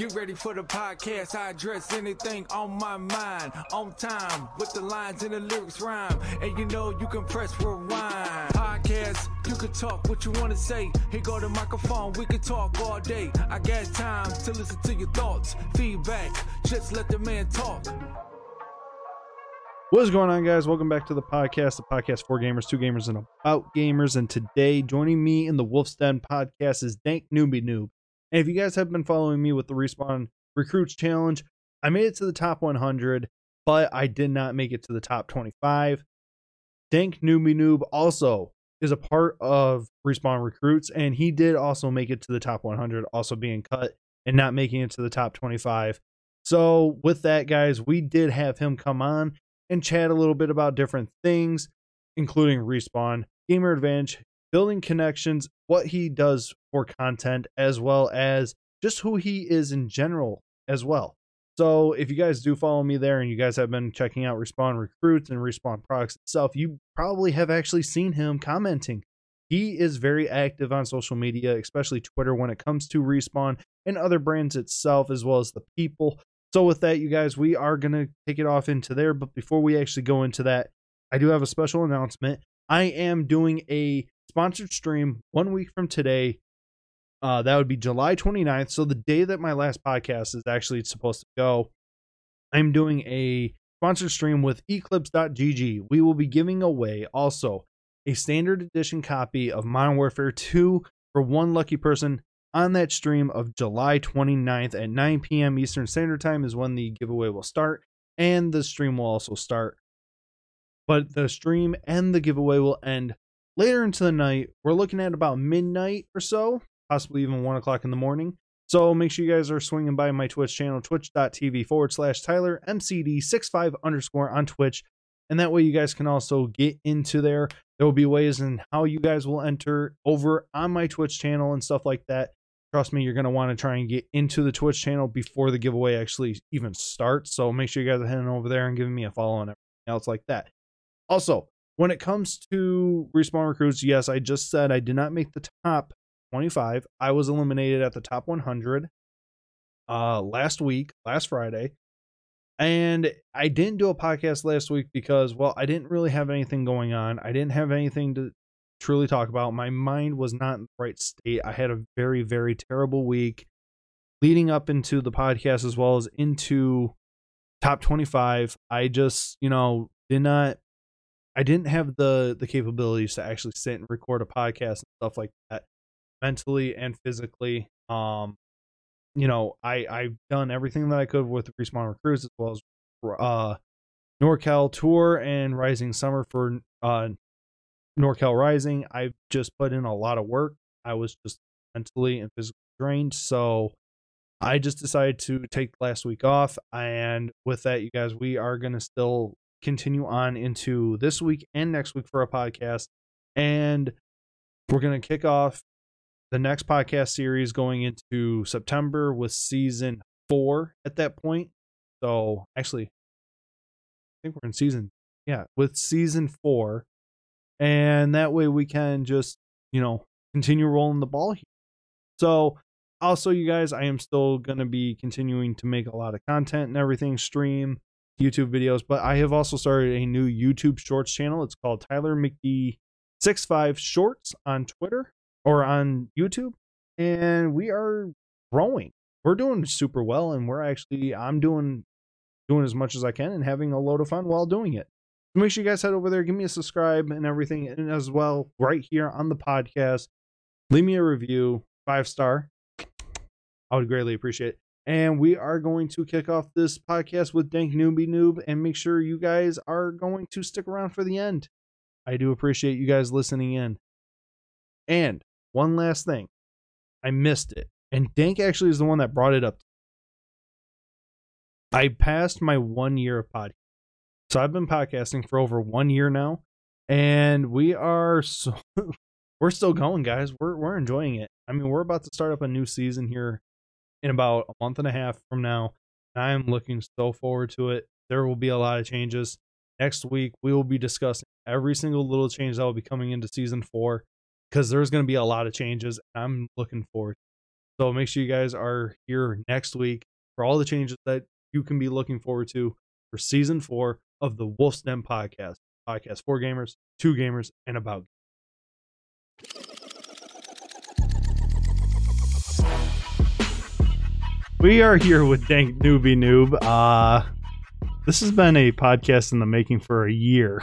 Get ready for the podcast. I address anything on my mind. On time with the lines and the lyrics rhyme. And you know you can press rewind. Podcast, you can talk what you want to say. Here go the microphone. We can talk all day. I got time to listen to your thoughts. Feedback. Just let the man talk. What is going on, guys? Welcome back to the podcast, the podcast for gamers, two gamers, and about gamers. And today, joining me in the Wolf's Den podcast is Dank Newbie Noob. And if you guys have been following me with the Respawn Recruits Challenge, I made it to the top 100, but I did not make it to the top 25. Dank Newbie Noob also is a part of Respawn Recruits, and he did also make it to the top 100, also being cut and not making it to the top 25. So, with that, guys, we did have him come on and chat a little bit about different things, including Respawn, Gamer Advantage, building connections, what he does for content, as well as just who he is in general as well. So if you guys do follow me there and you guys have been checking out Respawn Recruits and Respawn Products itself, you probably have actually seen him commenting. He is very active on social media, especially Twitter, when it comes to Respawn and other brands itself, as well as the people. So, with that, you guys, we are going to take it off into there. But before we actually go into that, I do have a special announcement. I am doing a sponsored stream one week from today. Uh, that would be July 29th. So, the day that my last podcast is actually supposed to go, I'm doing a sponsored stream with Eclipse.gg. We will be giving away also a standard edition copy of Modern Warfare 2 for one lucky person on that stream of July 29th at 9 p.m. Eastern Standard Time is when the giveaway will start, and the stream will also start. But the stream and the giveaway will end later into the night. We're looking at about midnight or so, possibly even 1 o'clock in the morning. So make sure you guys are swinging by my Twitch channel, twitch.tv forward slash Tyler MCD65 underscore on Twitch. And that way you guys can also get into there. There will be ways in how you guys will enter over on my Twitch channel and stuff like that trust me, you're going to want to try and get into the Twitch channel before the giveaway actually even starts. So make sure you guys are heading over there and giving me a follow and everything else like that. Also, when it comes to respawn recruits, yes, I just said I did not make the top 25. I was eliminated at the top 100 uh last week, last Friday. And I didn't do a podcast last week because, well, I didn't really have anything going on. I didn't have anything to truly talk about. My mind was not in the right state. I had a very, very terrible week leading up into the podcast as well as into top 25. I just, you know, did not I didn't have the the capabilities to actually sit and record a podcast and stuff like that mentally and physically. Um you know, I I've done everything that I could with Respawn Recruits as well as uh NorCal Tour and Rising Summer for uh NorCal Rising, I've just put in a lot of work. I was just mentally and physically drained. So I just decided to take last week off. And with that, you guys, we are to still continue on into this week and next week for a podcast. And we're going to kick off the next podcast series going into September with season four at that point. So actually, I think we're in season, yeah, with season four and that way we can just you know continue rolling the ball here so also you guys i am still going to be continuing to make a lot of content and everything stream youtube videos but i have also started a new youtube shorts channel it's called tyler mcgee 65 shorts on twitter or on youtube and we are growing we're doing super well and we're actually i'm doing doing as much as i can and having a load of fun while doing it so make sure you guys head over there, give me a subscribe and everything, and as well, right here on the podcast, leave me a review, five star. I would greatly appreciate it. And we are going to kick off this podcast with Dank Newbie Noob, and make sure you guys are going to stick around for the end. I do appreciate you guys listening in. And one last thing, I missed it, and Dank actually is the one that brought it up. I passed my one year of podcast. So I've been podcasting for over one year now, and we are so we're still going, guys. We're we're enjoying it. I mean, we're about to start up a new season here in about a month and a half from now. I am looking so forward to it. There will be a lot of changes. Next week, we will be discussing every single little change that will be coming into season four because there's going to be a lot of changes. I'm looking forward. So make sure you guys are here next week for all the changes that you can be looking forward to for season four of the Wolf's Den podcast. Podcast for gamers, two gamers, and about. We are here with Dank Newbie Noob. Uh this has been a podcast in the making for a year.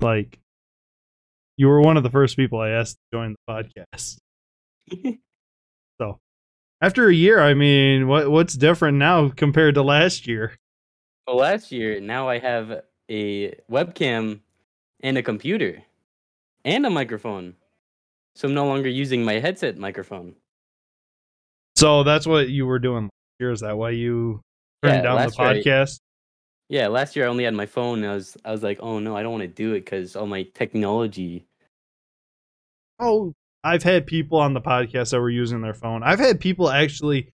Like you were one of the first people I asked to join the podcast. so after a year, I mean, what what's different now compared to last year? Well, last year, now I have a webcam and a computer and a microphone. So I'm no longer using my headset microphone. So that's what you were doing last year. Is that why you turned Yeah, down the last year podcast? Yeah, last year I only had my phone and I was I was like, "Oh no, I don't want to do it cuz all my technology." Oh, I've had people on the podcast that were using their phone. I've had people actually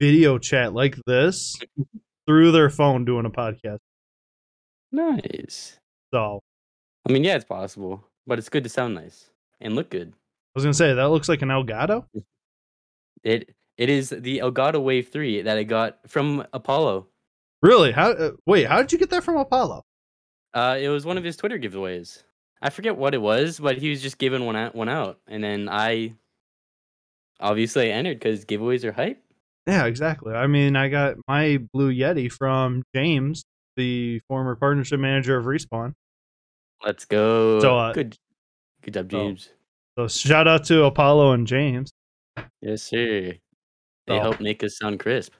video chat like this through their phone doing a podcast. Nice. So I mean, yeah, it's possible, but it's good to sound nice and look good. I was gonna say that looks like an Elgato. It it is the Elgato Wave 3 that I got from Apollo. Really? How? Uh, wait, how did you get that from Apollo? Uh, it was one of his Twitter giveaways. I forget what it was, but he was just giving one out, one out, and then I obviously entered because giveaways are hype. Yeah, exactly. I mean, I got my Blue Yeti from James, the former partnership manager of Respawn. Let's go. So, uh, good, good job, so- James. So shout out to Apollo and James. Yes, sir. They help make us sound crisp.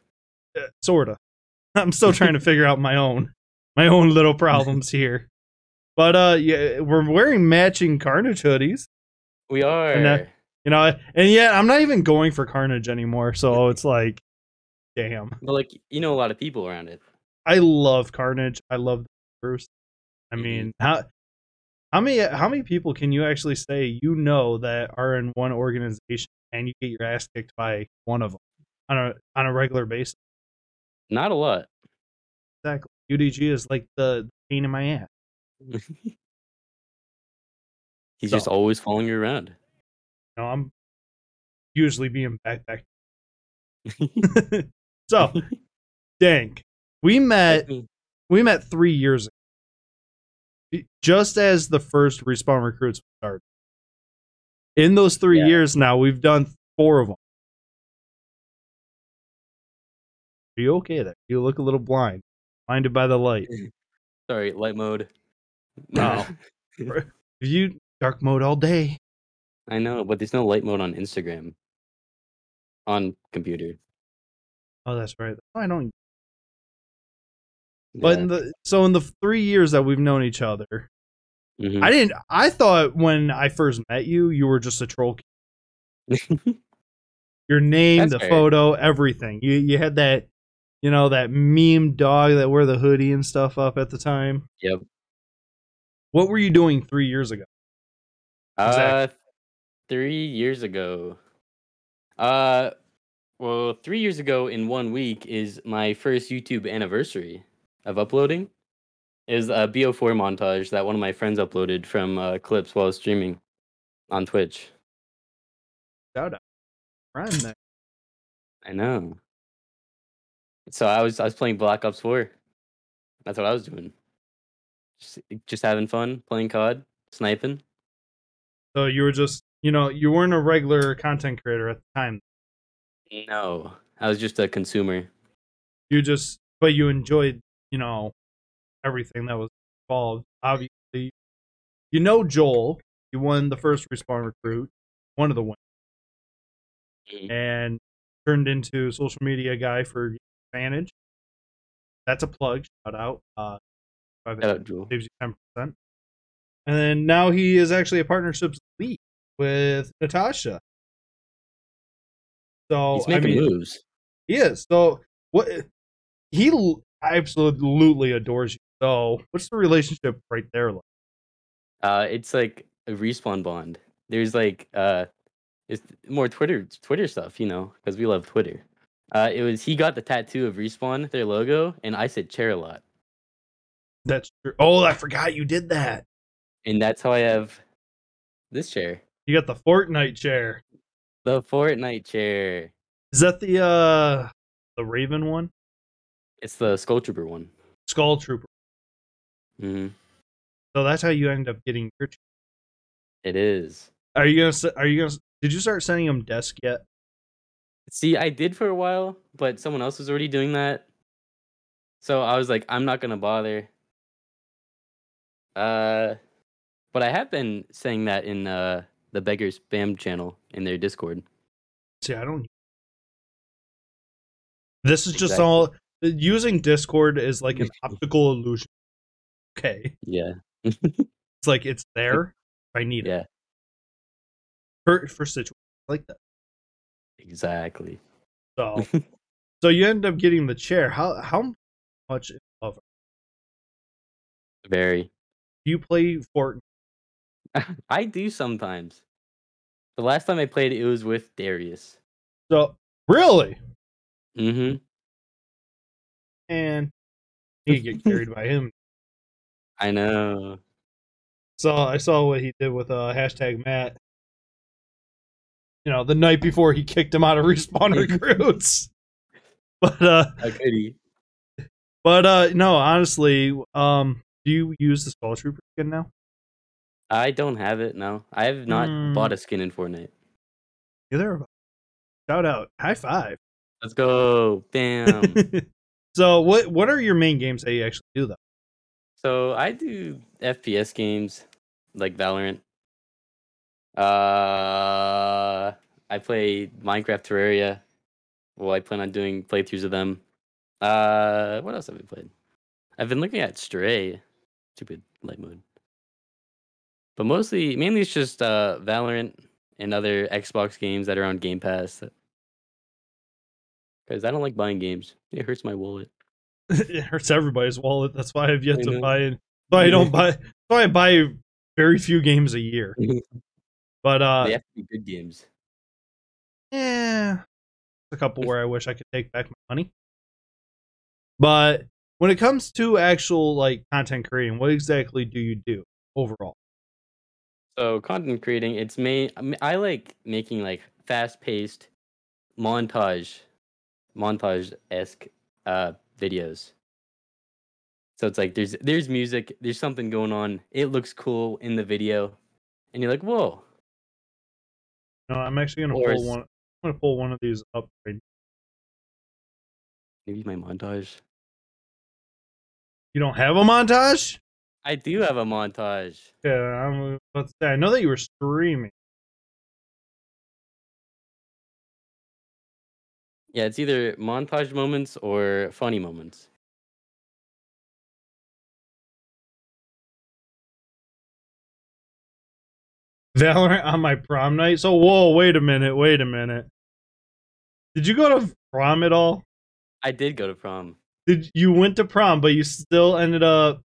Uh, sorta. I'm still trying to figure out my own my own little problems here. But uh yeah, we're wearing matching Carnage hoodies. We are. that- You know, and yet I'm not even going for Carnage anymore. So it's like damn. but like you know, a lot of people around it. I love Carnage. I love Bruce. I Mhm. mean, how how many how many people can you actually say you know that are in one organization and you get your ass kicked by one of them on a on a regular basis? Not a lot. Exactly. UDG is like the pain in my ass. He's just always following you around. You know, I'm usually being backpacked. so, Dank, we met we met three years ago, just as the first respawn recruits started. In those three Yeah. years now, we've done four of them. Are you okay there? You look a little blind, blinded by the light. Sorry, light mode. No. If you dark mode all day. I know, but there's no light mode on Instagram. On computer. Oh, that's right. I don't. But in the so in the three years that we've known each other, Mhm. I didn't. I thought when I first met you, you were just a troll. Your name, That's the fair. photo, everything. You you had that, you know, that meme dog that wore the hoodie and stuff up at the time. Yep. What were you doing three years ago? Uh, three years ago. Uh, well, three years ago in one week is my first YouTube anniversary of uploading. Is a BO4 montage that one of my friends uploaded from uh, clips while streaming on Twitch. Shout out, Prime there. I know. So I was I was playing Black Ops 4. That's what I was doing. Just, just having fun, playing COD, sniping. So you were just, you know, you weren't a regular content creator at the time. No, I was just a consumer. You just, but you enjoyed, you know, everything that was involved. Obviously, you know Joel. You won the first respawn recruit, one of the winners, Mhm. and turned into social media guy for Advantage. That's a plug. Shout out. Uh, Shout out, Jewel. saves you ten percent. And then now he is actually a partnerships lead with Natasha. So He's I making mean, moves. he is. So what he absolutely adores you. So what's the relationship right there like? Uh, it's like a respawn bond. There's like uh, it's more Twitter Twitter stuff, you know, because we love Twitter. Uh, it was he got the tattoo of respawn, their logo, and I said chair a lot, That's true. Oh, I forgot you did that. and that's how I have this chair. You got the Fortnite chair. The Fortnite chair. Is that the uh the Raven one? It's the Skull Trooper one. Skull Trooper. hmm So that's how you end up getting your. ch- It is. Are you gonna? Are you gonna? Did you start sending them desk yet? See, I did for a while, but someone else was already doing that. So I was like, I'm not gonna bother. Uh, but I have been saying that in uh the beggar spam channel in their Discord. See, I don't. This is just Exactly. all using Discord is like an optical illusion. Okay, Yeah, it's like it's there. I need it yeah, for for situations like that. Exactly. So, so you end up getting the chair. How how much in love Very. do you play Fortnite? I do sometimes. The last time I played, it was with Darius. So really, Mm-hmm. and you get carried by him. I know. So I saw what he did with uh, hashtag Matt. You know, the night before he kicked him out of respawn recruits. But uh, How could but uh, no, honestly, um, do you use the Skull Trooper skin now? I don't have it. No, I have not Hmm. bought a skin in Fortnite. Either. Shout out, high five. Let's go. Bam. so what what are your main games that you actually do though? So I do FPS games like Valorant. Uh, I play Minecraft Terraria. Well, I plan on doing playthroughs of them. Uh, what else have we played? I've been looking at Stray, stupid light mode. But mostly, mainly it's just uh Valorant and other Xbox games that are on Game Pass. Because I don't like buying games. It hurts my wallet. it hurts everybody's wallet. That's why I've yet I to know. buy why I don't buy. Why I buy very few games a year. But uh, they have to be good games. yeah, a couple where I wish I could take back my money. But when it comes to actual like content creating, what exactly do you do overall? So content creating, it's main. I like making like fast-paced montage, montage esque uh, videos. So it's like there's there's music, there's something going on. It looks cool in the video, and you're like, whoa. No, I'm actually gonna Or pull is- one. I'm gonna pull one of these up. Right Maybe my montage. You don't have a montage? I do have a montage. Yeah, I'm about to say. I know that you were streaming. Yeah, it's either montage moments or funny moments. Valorant on my prom night. So whoa, wait a minute, wait a minute. Did you go to prom at all? I did go to prom. Did you went to prom, but you still ended up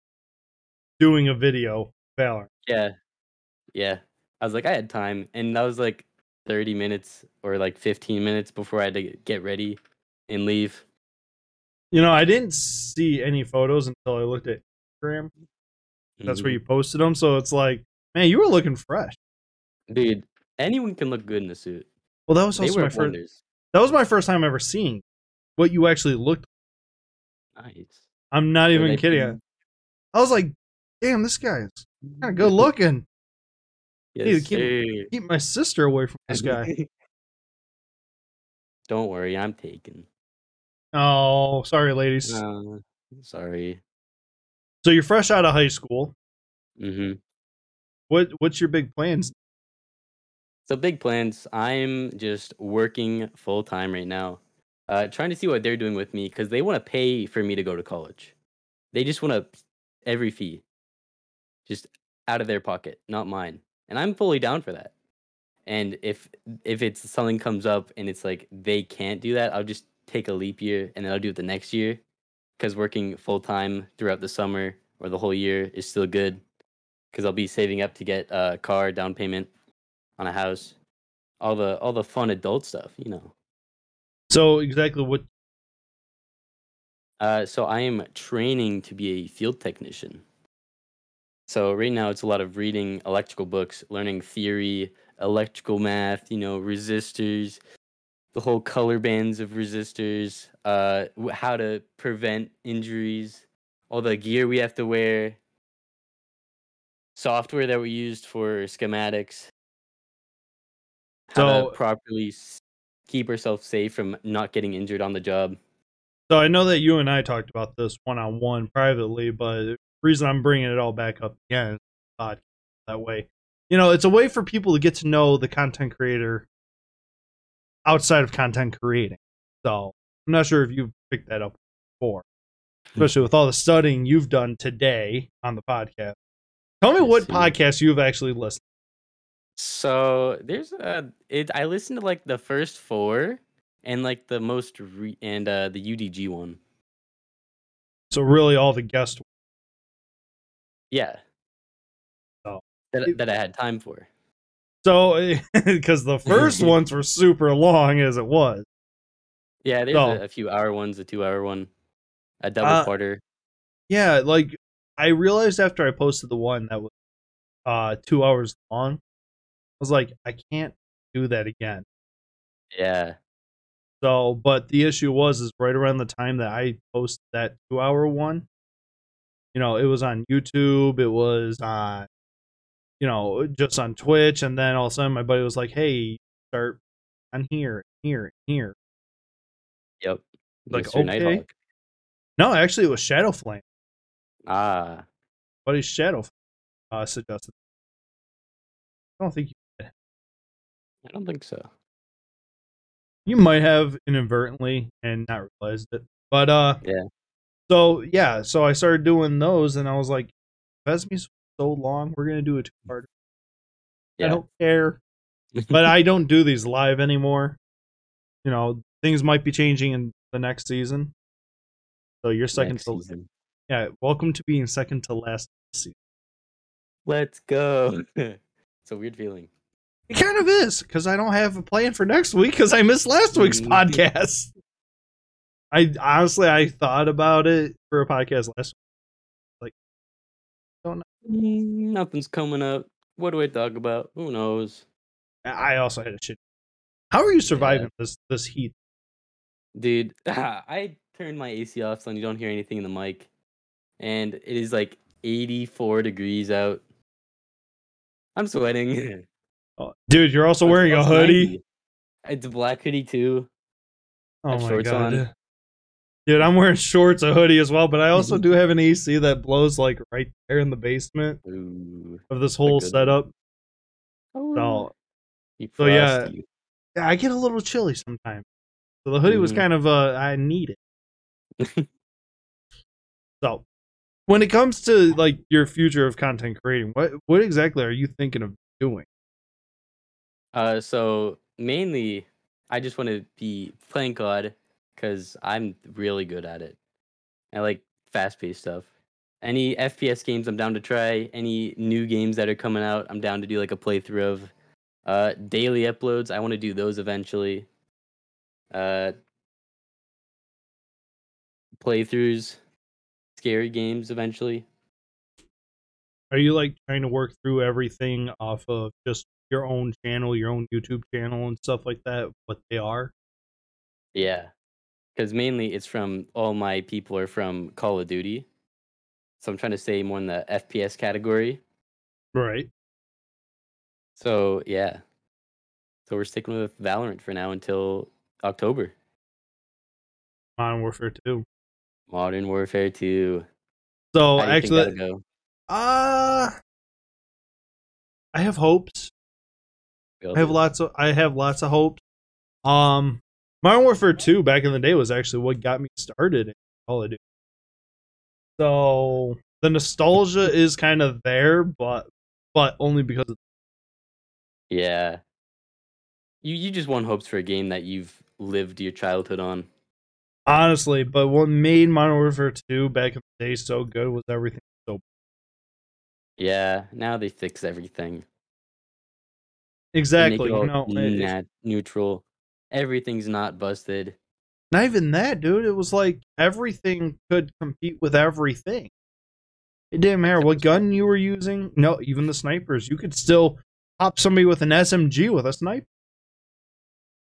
doing a video Valorant? Yeah. Yeah. I was like, I had time. And that was like 30 minutes or like 15 minutes before I had to get ready and leave. You know, I didn't see any photos until I looked at Instagram. That's where Mhm. you posted them. So it's like, man, you were looking fresh. Dude, anyone can look good in a suit. Well, that was They also my first. wonders. That was my first time ever seeing what you actually looked. Nice. I'm not even they kidding. can- I was like, damn, this guy is kind of good looking. Yes, keep- sir. Keep my sister away from this guy. Don't worry, I'm taken. oh, sorry, ladies. Uh, sorry. So you're fresh out of high school. hmm What What's your big plans? So big plans. I'm just working full time right now, uh, trying to see what they're doing with me because they want to pay for me to go to college. They just want to every fee, just out of their pocket, not mine. And I'm fully down for that. And if if it's something comes up and it's like they can't do that, I'll just take a leap year and then I'll do it the next year. Because working full time throughout the summer or the whole year is still good. Because I'll be saving up to get a car down payment on a house, all the all the fun adult stuff, you know. So exactly what? Uh, so I am training to be a field technician. So right now it's a lot of reading electrical books, learning theory, electrical math, you know, resistors, the whole color bands of resistors, uh, how to prevent injuries, all the gear we have to wear, software that we used for schematics, So- to properly keep ourselves safe from not getting injured on the job. So I know that you and I talked about this one on one privately, but the reason I'm bringing it all back up again podcast that way. You know, it's a way for people to get to know the content creator outside of content creating. So I'm not sure if you've picked that up before, hmm. especially with all the studying you've done today on the podcast. Tell me what sir. podcast you've actually listened. So there's a it. I listened to like the first four and like the most re- and uh the UDG one. So really, all the guest. Yeah. Oh. That that I had time for. So because the first ones were super long as it was. Yeah, there's So- a, a few hour ones, a two hour one, a double Uh, parter. Yeah, like I realized after I posted the one that was uh two hours long, was like, I can't do that again. Yeah. So, but the issue was is right around the time that I posted that two hour one, you know, it was on YouTube, it was on, you know, just on Twitch, and then all of a sudden my buddy was like, "Hey, start on here, here, here." Yep. Like, Mr. okay. Nighthawk. No, actually, it was Shadow Flame. Ah. Buddy Shadow uh, suggested. I don't think you I don't think so. You might have inadvertently and not realized it. But uh Yeah. So yeah, so I started doing those and I was like, Vesmi's so long, we're gonna do a two part. Yeah. I don't care. But I don't do these live anymore. You know, things might be changing in the next season. So you're second Next to season. yeah, welcome to being second to last season. Let's go. it's a weird feeling. It kind of is because I don't have a plan for next week because I missed last week's Mhm. podcast. I honestly I thought about it for a podcast last week. Mm, Nothing's coming up. What do I talk about? Who knows? I also had a shit. How are you surviving this this heat? Dude, I turned my AC off so you don't hear anything in the mic. And it is like 84 degrees out. I'm sweating. Oh, dude, you're also wearing a hoodie. 90. It's a black hoodie too. Oh my shorts god, on. dude! I'm wearing shorts, a hoodie as well, but I also do have an AC that blows like right there in the basement Ooh. of this whole setup. Oh, So so yeah. yeah, I get a little chilly sometimes. So the hoodie was Mhm. kind of uh, I need it. so when it comes to like your future of content creating, what what exactly are you thinking of doing? Uh, so mainly, I just want to be playing COD because I'm really good at it. I like fast-paced stuff. Any FPS games, I'm down to try. Any new games that are coming out, I'm down to do like a playthrough of. Uh, daily uploads, I want to do those eventually. Uh, playthroughs, scary games eventually. Are you like trying to work through everything off of just your own channel, your own YouTube channel, and stuff like that? What they are? Yeah. Because mainly it's from all my people are from Call of Duty. So I'm trying to stay more in the FPS category. Right. So yeah. So we're sticking with Valorant for now until October. Modern Warfare 2. Modern Warfare 2. So How do you actually, go? uh I have hopes. I have lots of I have lots of hopes. Um Modern Warfare 2 back in the day was actually what got me started in Call of Duty. So the nostalgia is kind of there, but but only because of, Yeah. You you just want hopes for a game that you've lived your childhood on. honestly, but what made Modern Warfare 2 back in the day so good was everything so Yeah. Now they fix everything. Exactly. it all You know, nat- neutral. Everything's not busted. not even that, dude. It was like everything could compete with everything. It didn't matter what gun you were using. No, even the snipers. You could still pop somebody with an SMG with a sniper.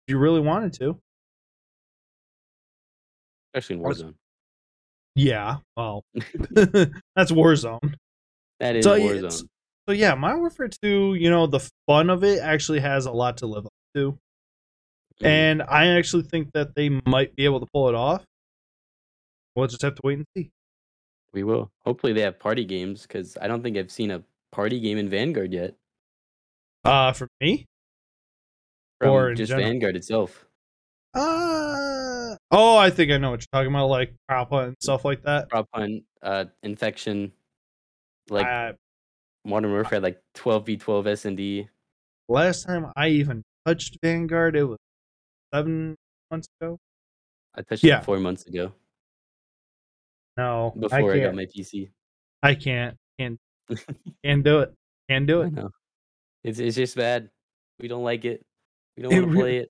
If you really wanted to. Especially in Warzone. Yeah, well, that's Warzone. That is So, it's- Warzone. So yeah, Modern Warfare 2, you know, the fun of it actually has a lot to live up to. Mhm. And I actually think that they might be able to pull it off. We'll just have to wait and see. We will. Hopefully they have party games because I don't think I've seen a party game in Vanguard yet. Uh for me? From Or just general? Vanguard itself. Uh oh, I think I know what you're talking about, like Propa and stuff like that. Prop hunt, uh, infection, like Modern Warfare, had, like twelve v twelve S and D. last time I even touched Vanguard, it was seven months ago. I touched Yeah. it four months ago No, before I, can't. got my PC. I can't. Can't. Can't do it. Can't do it. know. It's it's just bad. We don't like it. We don't want to play it.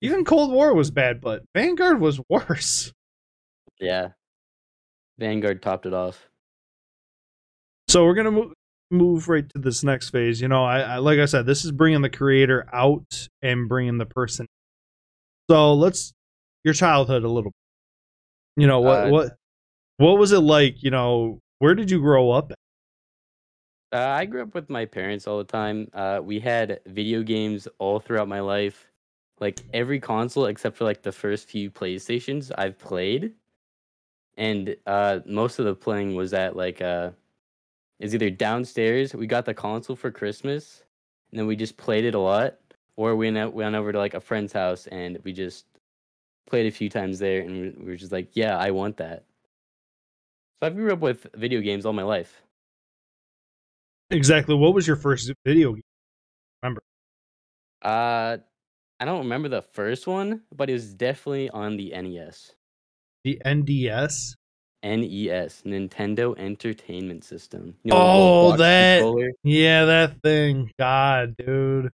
Even Cold War was bad, but Vanguard was worse. Yeah. Vanguard topped it off. So we're gonna move move right to this next phase. You know, I, I like I said, this is bringing the creator out and bringing the person. So let's your childhood a little. You know what Uh, what what was it like? You know, where did you grow up? Uh, I grew up with my parents all the time. Uh, we had video games all throughout my life. Like every console except for like the first few PlayStations I've played. And uh, most of the playing was at like uh, is either downstairs. We got the console for Christmas, and then we just played it a lot, or we went, went over to like a friend's house and we just played a few times there, and we- we were just like, yeah, I want that. So I grew up with video games all my life. Exactly. What was your first video game? Remember? Uh, I don't remember the first one, but it was definitely on the NES. The NDS. NES, Nintendo Entertainment System. You the Oh, that- controller? Yeah, that thing. God, dude.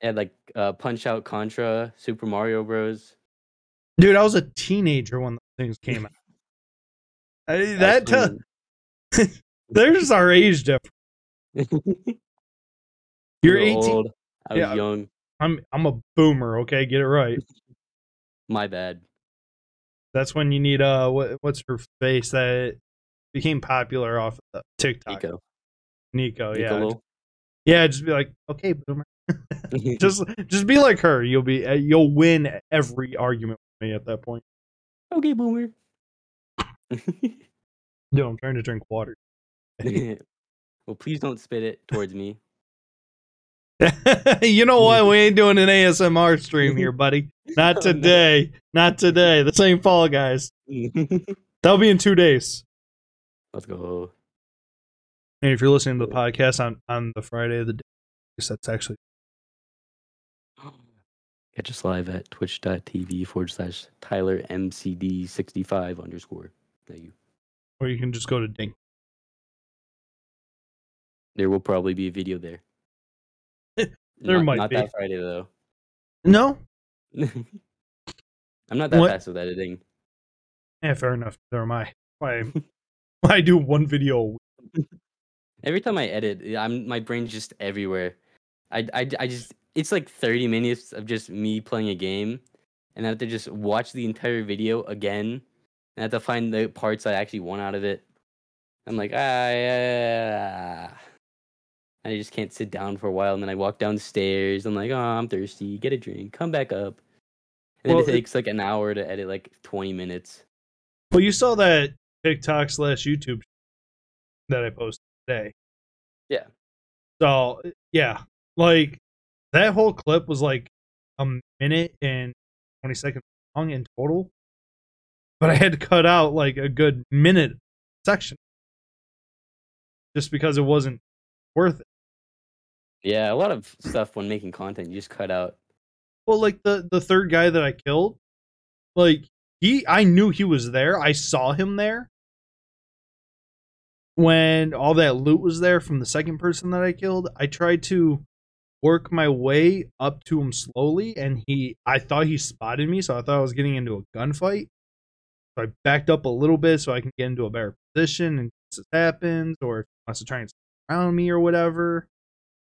Had like uh, Punch Out Contra, Super Mario Bros. Dude, I was a teenager when those things came out. I- that tell there's our age difference. You're You were 18. old, I was Yeah. young. I'm I'm a boomer. Okay, get it right. My bad. That's when you need uh what what's her face that became popular off of the TikTok. Nico. Nico, yeah, yeah. Just be like, okay, boomer. just just be like her. You'll be uh, you'll win every argument with me at that point. okay, boomer. Dude, I'm trying to drink water. well, please don't spit it towards me. you know what? We ain't doing an ASMR stream here, buddy. Not Oh, today. Not today. This ain't Fall Guys. That'll be in two days. Let's go. And if you're listening to the podcast on on the Friday of the day, I guess that's actually Catch us live at twitch.tv forward slash Tyler MCD65 underscore. Thank you. or you can just go to Dink. There will probably be a video there. There not, might not be. that Friday though. No, I'm not that What? fast with editing. yeah, fair enough. There am I. Why? Why I do one video? a week. Every time I edit, I'm my brain's just everywhere. I, I, I just it's like 30 minutes of just me playing a game, and I have to just watch the entire video again, and I have to find the parts I actually want out of it. I'm like ah, yeah. I just can't sit down for a while, and then I walk downstairs. I'm like, oh, I'm thirsty. Get a drink. Come back up. And then Well, it takes like an hour to edit like 20 minutes. Well, you saw that TikTok slash YouTube that I posted today. Yeah. So yeah, like that whole clip was like a minute and twenty seconds long in total, but I had to cut out like a good minute section just because it wasn't worth it. Yeah, a lot of stuff when making content, you just cut out. Well, like the the third guy that I killed, like he, I knew he was there. I saw him there when all that loot was there from the second person that I killed. I tried to work my way up to him slowly, and he, I thought he spotted me, so I thought I was getting into a gunfight. So I backed up a little bit so I can get into a better position and this happens or if he wants to try and around me or whatever.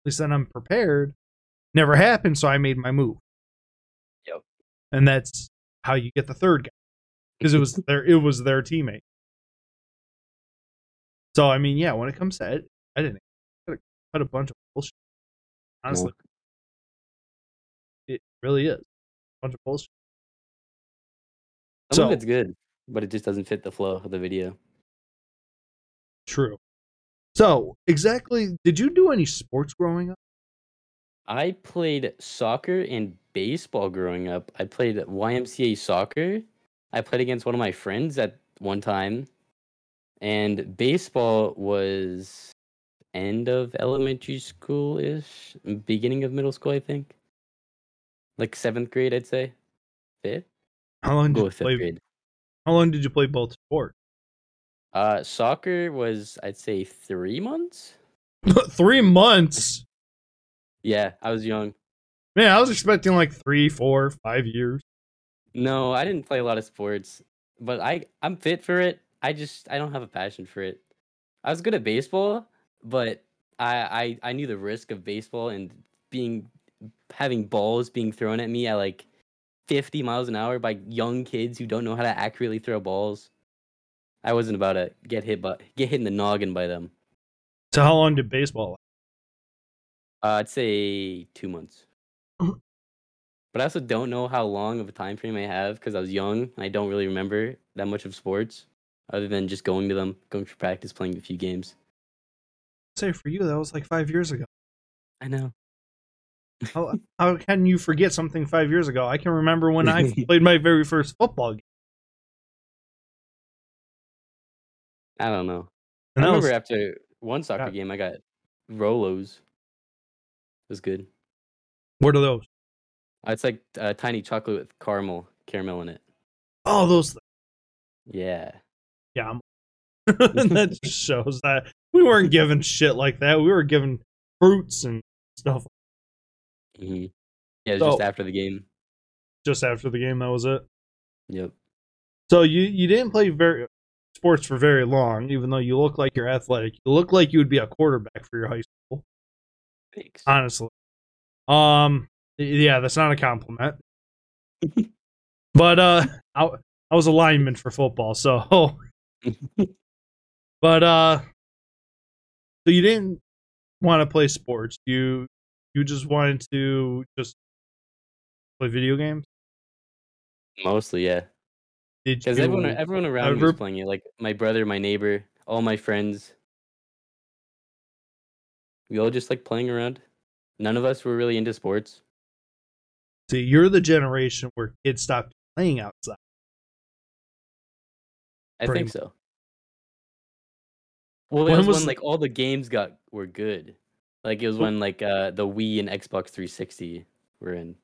Least then I'm prepared. Never happened, so I made my move. Yep. And that's how you get the third guy. Because it was their it was their teammate. So I mean, yeah, when it comes to it, I didn't cut a bunch of bullshit. Honestly. It really is. A bunch of bullshit. Some of So- it's good, but it just doesn't fit the flow of the video. True. So, exactly, did you do any sports growing up? I played soccer and baseball growing up. I played YMCA soccer. I played against one of my friends at one time. And baseball was end of elementary school ish, beginning of middle school, I think. Like seventh grade, I'd say. Fifth? How long did Go you play? grade. How long did you play both sports? Uh, soccer was, I'd say, three months. Three months. Yeah, I was young. Man, I was expecting like three, four, five years. No, I didn't play a lot of sports, but I I'm fit for it. I just I don't have a passion for it. I was good at baseball, but I I, I knew the risk of baseball and being having balls being thrown at me at like 50 miles an hour by young kids who don't know how to accurately throw balls. I wasn't about to get hit by get hit in the noggin by them. So, how long did baseball last? Uh, I'd say two months. But I also don't know how long of a time frame I have because I was young and I don't really remember that much of sports, other than just going to them, going for practice, playing a few games. say for you, that was like five years ago. I know. How, how can you forget something five years ago? I can remember when I played my very first football game. I don't know. And I remember was, after one soccer God. game, I got Rolos. It was good. what are those? Uh, It's like uh, tiny chocolate with caramel, caramel in it. Oh, those. Things. Yeah. Yeah. That just shows that we weren't given shit like that. We were given fruits and stuff hmm Yeah, it was just after the game. just after the game. That was it. Yep. So you you didn't play very sports for very long, even though you look like you're athletic. You look like you would be a quarterback for your high school. Thanks. Honestly, um, yeah, that's not a compliment. but uh, I I was a lineman for football, so but uh, so you didn't want to play sports. You you just wanted to just play video games. Mostly, yeah. Did Because everyone, everyone around me was playing it. Like my brother, my neighbor, all my friends. We all just like playing around. None of us were really into sports. See, you're the generation where kids stopped playing outside. I Pretty think so. Well, it was, was when like all the games got were good. Like it was when like uh the Wii and Xbox 360 were in.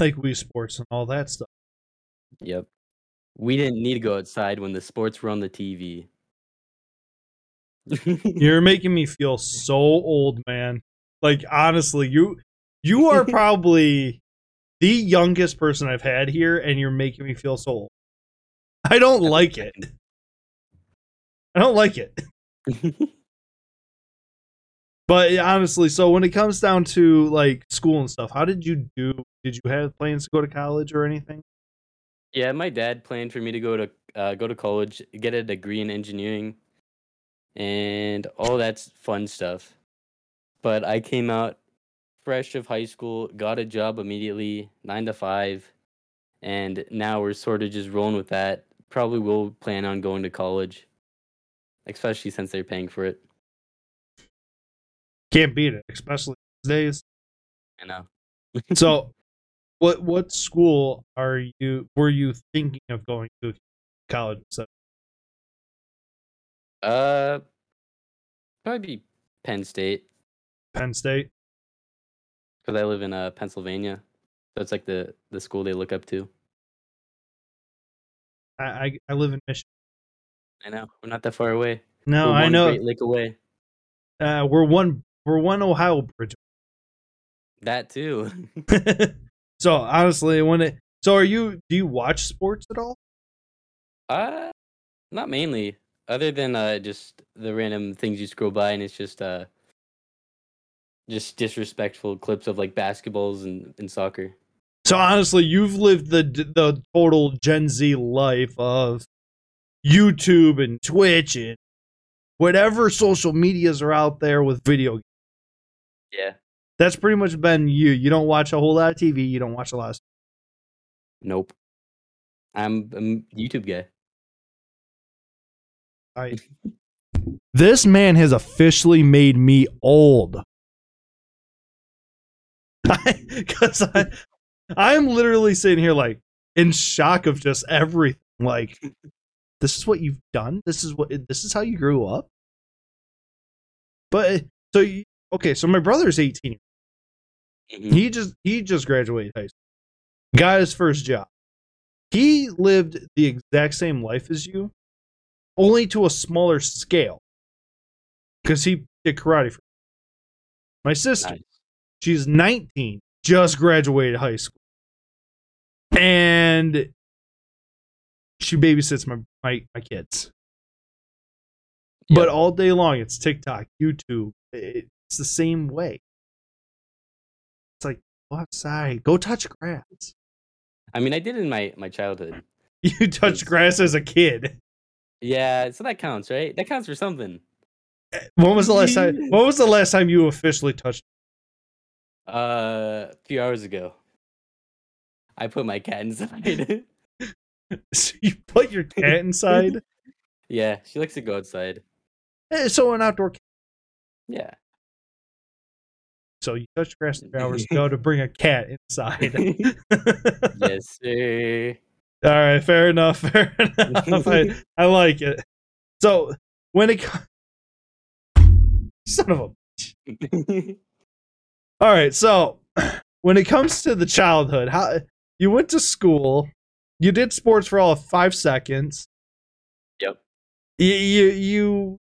like Wii Sports and all that stuff. Yep. We didn't need to go outside when the sports were on the TV. You're making me feel so old, man. Like honestly, you you are probably the youngest person I've had here, and you're making me feel so old. I don't like it. I don't like it. But honestly, so when it comes down to like school and stuff, how did you do? Did you have plans to go to college or anything? Yeah, my dad planned for me to go to uh, go to college, get a degree in engineering, and all that's fun stuff. But I came out fresh of high school, got a job immediately, nine to five, and now we're sort of just rolling with that. Probably will plan on going to college, especially since they're paying for it. Can't beat it, especially these days. I know. So, what what school are you were you thinking of going to college? So, Uh, probably Penn State Penn State. because I live in uh Pennsylvania, so it's like the the school they look up to. I I, I live in Michigan. I know we're not that far away. No, We're I know. Great Lake away. Uh, we're one we're one Ohio bridge. That too. so honestly, when it so are you? Do you watch sports at all? uh, not mainly. other than uh just the random things you scroll by and it's just uh just disrespectful clips of like basketballs and, and soccer. So honestly, you've lived the the total Gen Z life of YouTube and Twitch and whatever social medias are out there with video. games. Yeah. That's pretty much been you. You don't watch a whole lot of TV. You don't watch a lot. Of, Nope. I'm I'm a YouTube guy. I, this man has officially made me old. Because I, I'm literally sitting here like in shock of just everything. Like, this is what you've done. This is what. This is how you grew up. But so you, okay, so my brother's 18. Mhm. He just he just graduated high school, got his first job. He lived the exact same life as you, only to a smaller scale. Because he did karate. For my sister, Nice. she's 19, just graduated high school, and she babysits my my, my kids. But all day long, it's TikTok, YouTube. It's the same way. It's like go outside, go touch grass. I mean, I did in my my childhood. You touched grass as a kid. Yeah, so that counts, right? That counts for something. When was the last time? When was the last time you officially touched? Uh, a few hours ago, I put my cat inside. So you put your cat inside. yeah, she likes to go outside. Eh, so an outdoor. cat. Yeah. So you touched grass three hours ago to bring a cat inside. yes, sir. All right, fair enough. Fair enough. I, I like it. So when it, co- son of a bitch. All right, so when it comes to the childhood, how you went to school, you did sports for all of five seconds. Yep. You you, you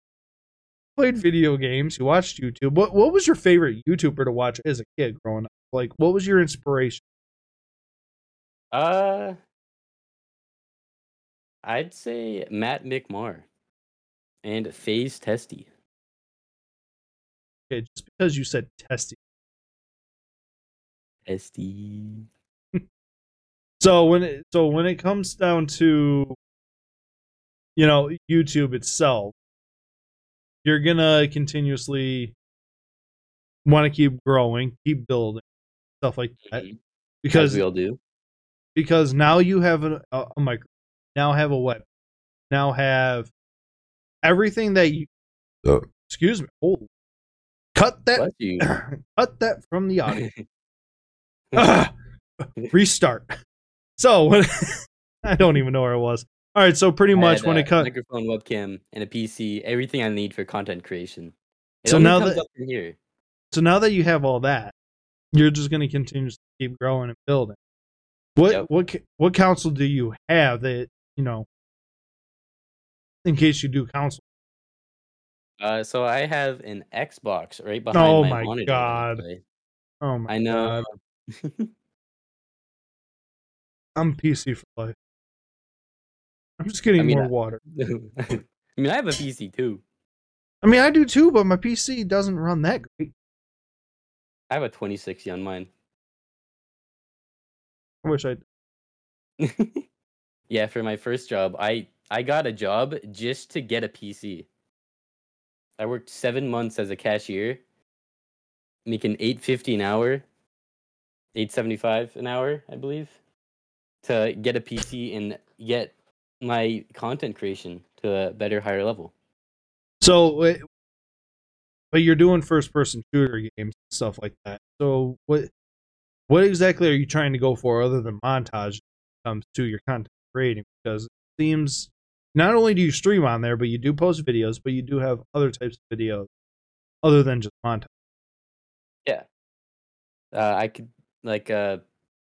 played video games. You watched YouTube. What what was your favorite YouTuber to watch as a kid growing up? Like, what was your inspiration? Uh, I'd say Matt McMar and FaZe Testy. Okay, just because you said testing. Testy. So when it, so when it comes down to you know YouTube itself, you're gonna continuously want to keep growing, keep building, stuff like that. Mhm. As Because we all do. because now you have a, a, a micro, now have a web, now have everything that you. Excuse me. Hold. Cut that. You. cut that from the audio. Ah, restart. So I don't even know where I was. All right, so pretty much when it comes, microphone, webcam, and a PC, everything I need for content creation. It So now that- here. so now that you have all that, you're just going to continue to keep growing and building. What Yep. what what counsel do you have that you know? In case you do counsel. Uh, so I have an Xbox right behind Oh my, my monitor. that I God. Oh my I know. I'm PC for life. I'm just getting I mean, more I- water. I mean, I have a PC too. I mean, I do too, but my PC doesn't run that great. I have a 2060 on mine. I wish I. yeah, for my first job, I I got a job just to get a PC. I worked seven months as a cashier, making eight fifty an hour, eight seventy five an hour, I believe, to get a PC and get my content creation to a better, higher level. So, but you're doing first person shooter games and stuff like that. So, what what exactly are you trying to go for other than montage when it comes to your content creating? Because it seems not only do you stream on there, but you do post videos, but you do have other types of videos other than just montage. Yeah, uh, I could like uh,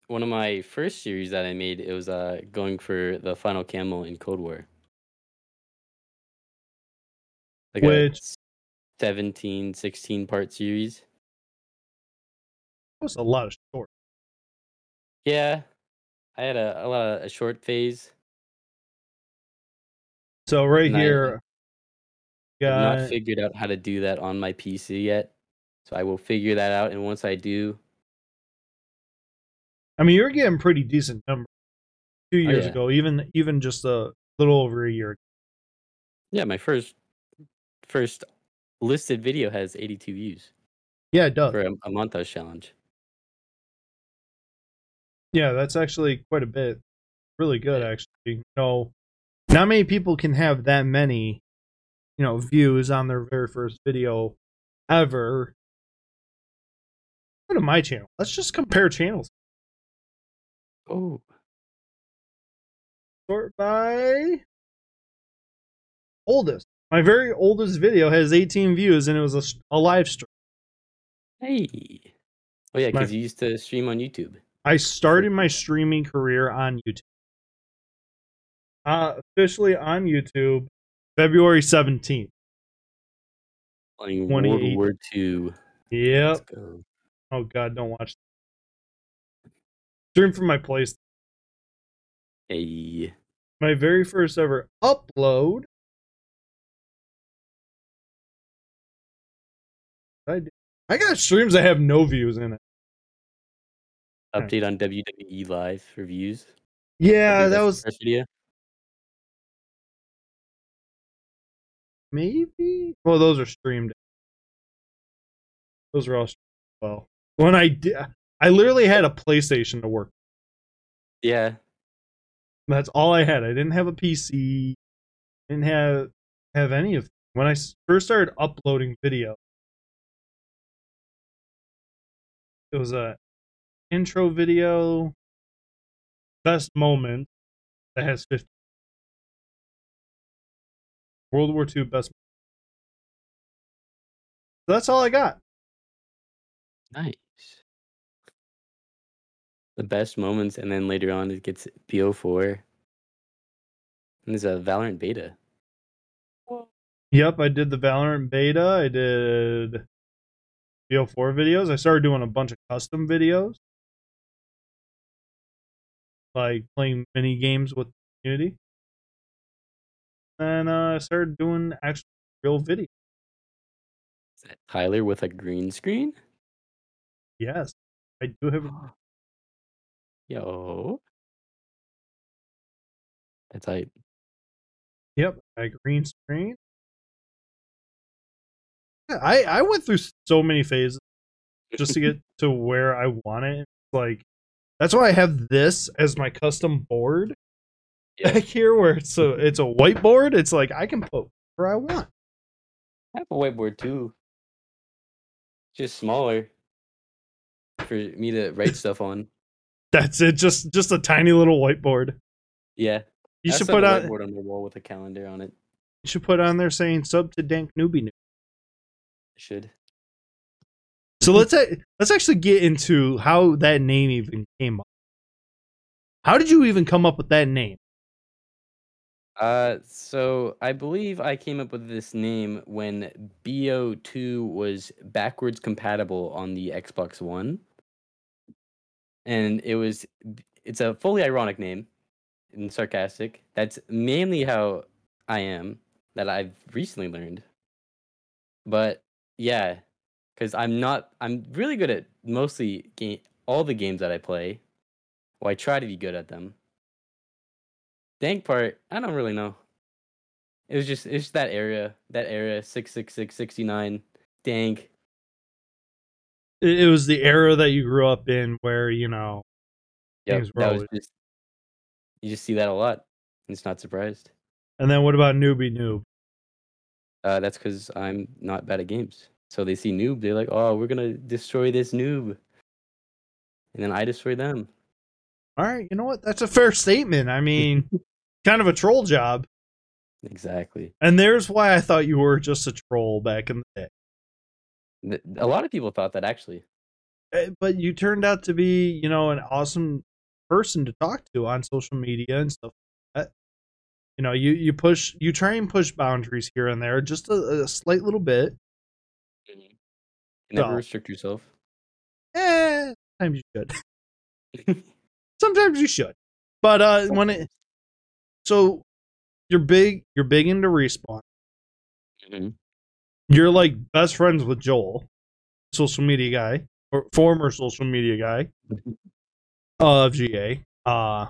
one of my first series that I made. It was uh going for the final camo in Cold War. Like Which- a 17, 16 part series. That was a lot of short. Yeah, I had a, a lot of a short phase. So right Nice. here, I've got not figured out how to do that on my PC yet. So I will figure that out and once I do, I mean, you're getting pretty decent numbers two oh, years yeah. ago, even even just a little over a year. ago. yeah, my first first listed video has 82 views Yeah, it does. for a, a montage challenge. Yeah, that's actually quite a bit. Really good, actually. You know, not many people can have that many, you know, views on their very first video ever. Go to my channel. Let's just compare channels. Oh, Sort by oldest. My very oldest video has 18 views, and it was a, a live stream. hey. Oh yeah, because you used to stream on YouTube. I started my streaming career on YouTube. Uh, officially on YouTube, February 17th. Playing World War II. Yep. Go. Oh god, don't watch. Stream from my place. Hey. My very first ever upload. I I got streams that have no views in it. Update on WWE Live reviews. Yeah, that was video. maybe. Well, those are streamed. Those are all streamed well. When I did, I literally had a PlayStation to work. Yeah. That's all I had. I didn't have a PC. Didn't have have any of. when I first started uploading video, it was a intro video, best moment that has 50. World War II best. That's all I got. Nice. The best moments, and then later on it gets BO4. And there's a Valorant beta. Yep, I did the Valorant beta. I did BO4 videos. I started doing a bunch of custom videos, like playing mini games with the community. And uh, I started doing actual real video. Is that Tyler with a green screen? Yes, I do have. Yo. That's like Yep, a green screen. Yeah, I I went through so many phases just to get to where I want it. Like that's why I have this as my custom board Yeah. back here, where it's a it's a whiteboard. It's like I can put where I want. I have a whiteboard too. Just smaller for me to write stuff on. That's it. Just just a tiny little whiteboard. Yeah. You should put have on a whiteboard on my wall with a calendar on it. you should put on there saying sub to Dank Newbie. I should. So let's let's actually get into how that name even came up. How did you even come up with that name? Uh, so I believe I came up with this name when BO2 was backwards compatible on the Xbox One. And it was it's a fully ironic name and sarcastic. That's mainly how I am that I've recently learned. But yeah, cuz I'm not I'm really good at mostly game all the games that I play. Well, I try to be good at them. Dank part, I don't really know. It was just it's that area, that area six six six sixty nine, dank. It, it was the era that you grew up in, where you know. Yep, Things were that was always- just you just see that a lot. It's not surprised. And then what about Newbie Noob? Uh, that's because I'm not bad at games. So they see noob, they're like, "Oh, we're gonna destroy this noob," and then I destroy them. All right, you know what? That's a fair statement. I mean, kind of a troll job. Exactly. And there's why I thought you were just a troll back in the day. A lot of people thought that actually. Eh, But you turned out to be, you know, an awesome person to talk to on social media and stuff like that. You know, you, you push, you try and push boundaries here and there, just a, a slight little bit. You never So- restrict yourself. Eh, sometimes you should. sometimes you should. But uh when it so you're big you're big into respawn. Mhm. You're like best friends with Joel, social media guy or former social media guy of GA. Uh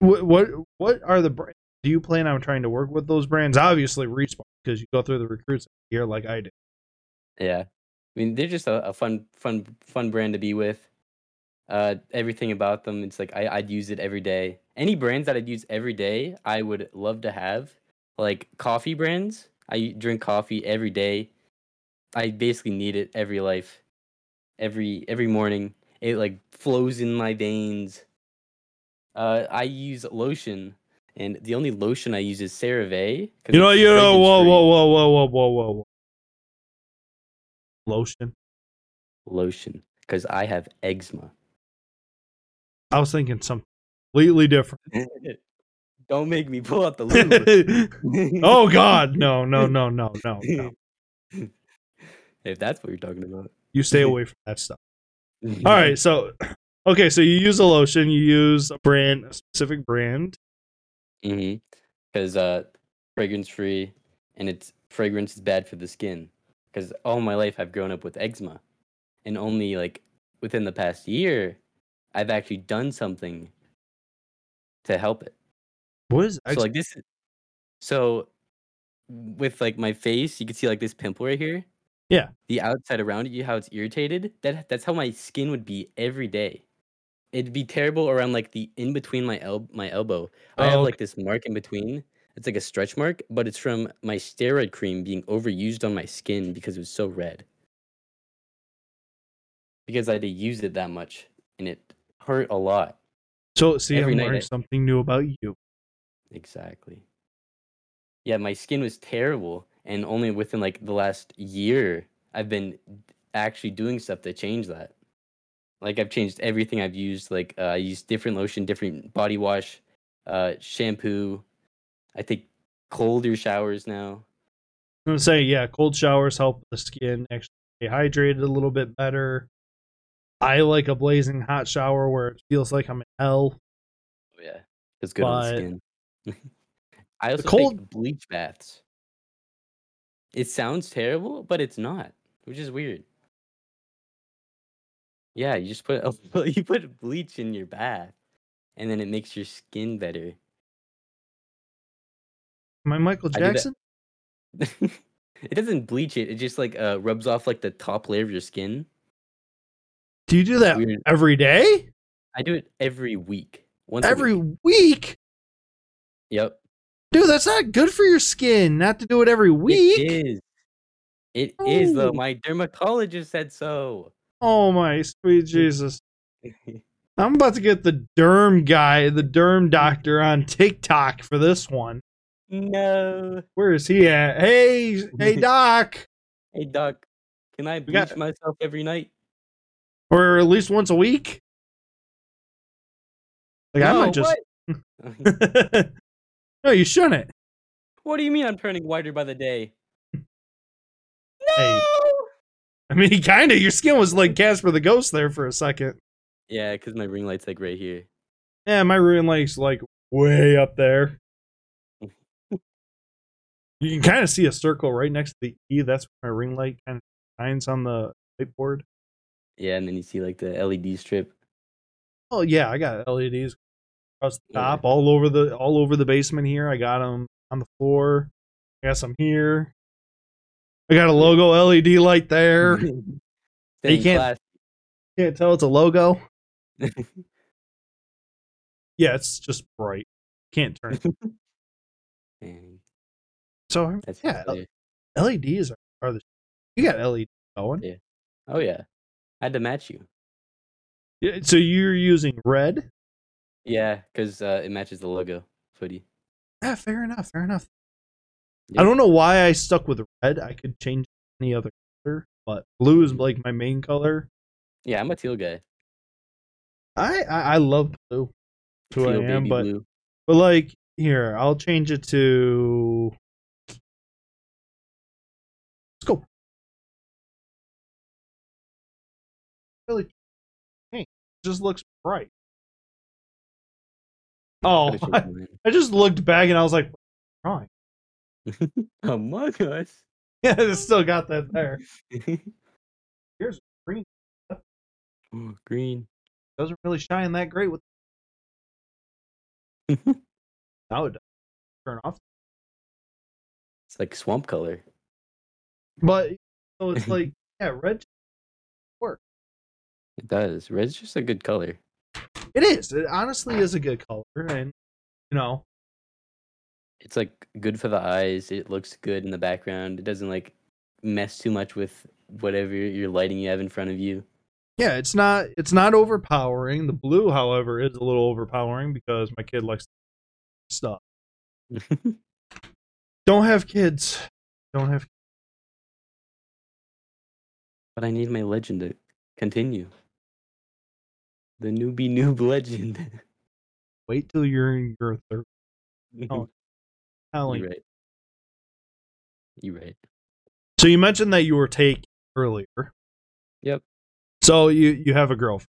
what what what are the br- do you plan on trying to work with those brands? Obviously, respawn because you go through the recruits here like I did. Yeah, I mean they're just a, a fun, fun, fun brand to be with. Uh, everything about them, it's like I, I'd use it every day. Any brands that I'd use every day, I would love to have. Like coffee brands, I drink coffee every day. I basically need it every life, every every morning. It like flows in my veins. Uh, I use lotion, and the only lotion I use is CeraVe. 'cause You know, you know, whoa, fragrance-free. whoa, whoa, whoa, whoa, whoa, whoa, whoa. Lotion. lotion because I have eczema. I was thinking something completely different. Don't make me pull out the lube. oh God, no, no, no, no, no, no. if that's what you're talking about. You stay away from that stuff. All right, so okay, so you use a lotion, you use a brand, a specific brand. Mm-hmm. Because uh, fragrance free, and it's fragrance is bad for the skin. Because all my life I've grown up with eczema, and only like within the past year, I've actually done something to help it. What is So like this, is- so with like my face, you can see like this pimple right here. Yeah. The outside around it, you how it's irritated. That that's how my skin would be every day. It'd be terrible around like the in between my el- my elbow. I Oh, have okay. like this mark in between. It's like a stretch mark, but it's from my steroid cream being overused on my skin because it was so red. Because I had to use it that much, and it hurt a lot. so see, every I'm night learning I- something new about you. Exactly. Yeah, my skin was terrible, and only within like the last year, I've been actually doing stuff to change that. Like I've changed everything I've used. Like uh, I use different lotion, different body wash, uh, shampoo. I take colder showers now. I'm gonna say, yeah, cold showers help the skin actually stay hydrated a little bit better. I like a blazing hot shower where it feels like I'm in hell. Oh yeah, it's good on the skin. I also cold- take bleach baths. It sounds terrible, but it's not, which is weird. Yeah, you just put you put bleach in your bath, and then it makes your skin better. Am I Michael do Jackson? it doesn't bleach it; it just like uh, rubs off like the top layer of your skin. Do you do that every day? I do it every week. Once Every week. Yep. Dude, that's not good for your skin not to do it every week. It is. It is though. My dermatologist said so. Oh my sweet Jesus. I'm about to get the derm guy, the derm doctor on TikTok for this one. no. Where is he at? Hey, hey doc. Hey doc, can I We got- bleach myself every night? Or at least once a week. Like I might just? No, you shouldn't. what do you mean I'm turning whiter by the day? No. Hey. I mean kinda. Your skin was like Casper the Ghost there for a second. Yeah, because my ring light's like right here. Yeah, my ring light's like way up there. You can kind of see a circle right next to the E. That's where my ring light kind of shines on the whiteboard. Yeah, and then you see like the LED strip. Oh yeah, I got LEDs across the Yeah. top, all over the all over the basement here. I got them on the floor. I got some here. I got a logo LED light there. you can't- classy. Can't tell it's a logo. Yeah, it's just bright. Can't turn. it. Dang, So uh, That's yeah, yeah. LEDs are, are the. You got LED going. Yeah. Oh yeah, I had to match you. Yeah, So you're using red. Yeah, because uh, it matches the logo footy. Yeah, fair enough. Fair enough. Yeah. I don't know why I stuck with red. I could change any other color, but blue is like my main color. Yeah, I'm a teal guy. I I, I love blue. Who I am, but blue. but like here, I'll change it to. Let's go. Really, hey, just looks bright. Oh, I. I just looked back and I was like, wrong. Among Us. Yeah, it's still got that there. Here's green. oh, green. Doesn't really shine that great with. now it turn off. It's like swamp color. But so it's like yeah, red. Works. It does. Red's just a good color. It is. It honestly is a good color, and you know, It's like good for the eyes. It looks good in the background. It doesn't like mess too much with whatever your lighting you have in front of you. yeah, it's not. It's not overpowering. The blue, however, is a little overpowering because my kid likes stuff. Don't have kids. Don't have. but I need my legend to continue. The newbie noob legend. Wait till you're in your third. Oh, telling. You're right. You're right. So you mentioned that you were taken earlier. Yep. So you you have a girlfriend.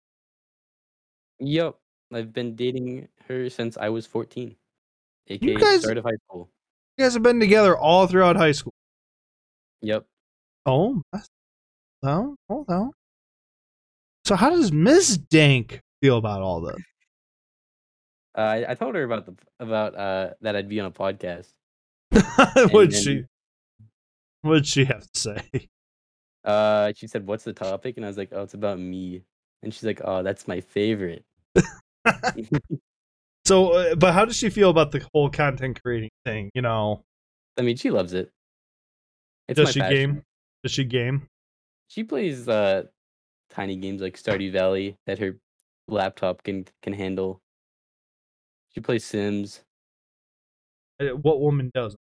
Yep. I've been dating her since I was 14. AKA guys- start of high school. You guys have been together all throughout high school. Yep. Oh, that's- no, hold on. So how does Miss Dank feel about all this? Uh, I, I told her about the about uh that I'd be on a podcast. What'd then- she? What'd she have to say? Uh, she said, "What's the topic?" And I was like, "Oh, it's about me." And she's like, "Oh, that's my favorite." So, uh, but how does she feel about the whole content creating thing? You know, I mean, she loves it. It's does my she passion. game? Does she game? She plays uh tiny games like Stardew Valley that her laptop can can handle. She plays Sims. Uh, What woman doesn't?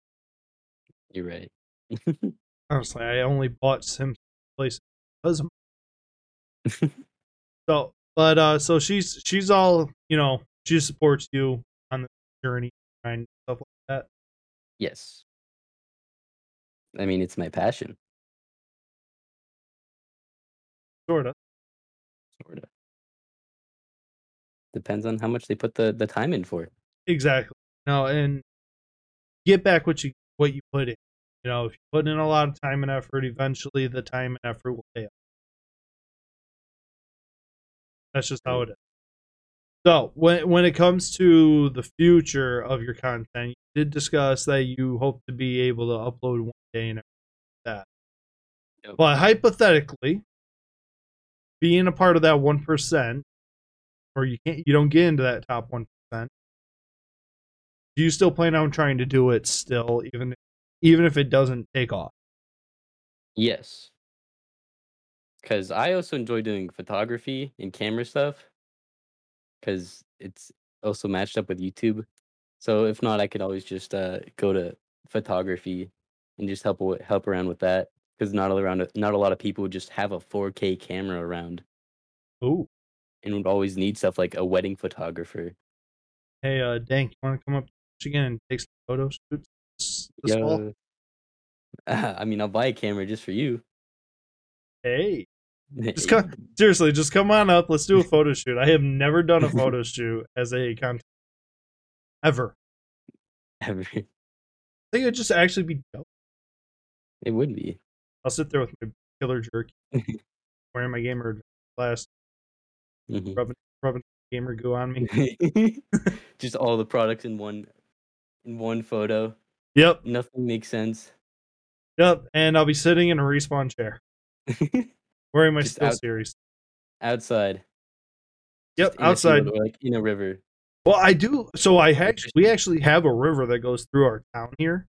You're right. Honestly, I only bought Sims place because so. But uh, so she's she's all you know. She supports you on the journey and stuff like that. yes. I mean, it's my passion, Sort of. Sort of. Depends on how much they put the the time in for. Exactly. No, and get back what you what you put in. You know, if you put in a lot of time and effort, eventually the time and effort will pay off. That's just how it is. So when when it comes to the future of your content, you did discuss that you hope to be able to upload one day and everything like that. Yep. But hypothetically, being a part of that one percent, or you can't you don't get into that top one percent do you still plan on trying to do it still even even if it doesn't take off Yes. Because I also enjoy doing photography and camera stuff. Because it's also matched up with YouTube. So if not, I could always just uh, go to photography and just help help around with that. Because not all around, not a lot of people would just have a 4K camera around, oh and would always need stuff like a wedding photographer. hey uh dank you want to come up to michigan and take some photo shoots this? Yo. I mean, I'll buy a camera just for you. hey just come seriously just come on up let's do a photo shoot i have never done a photo shoot as a content ever Ever. i think it'd just actually be dope It would be. I'll sit there with my killer jerky wearing my gamer glass Mhm. rubbing rubbing gamer goo on me just all the products in one in one photo. yep Nothing makes sense. yep and i'll be sitting in a respawn chair wearing my Just still out- series outside. Yep, just in field outside. like in a river. Well, I do. So I actually, we actually have a river that goes through our town here,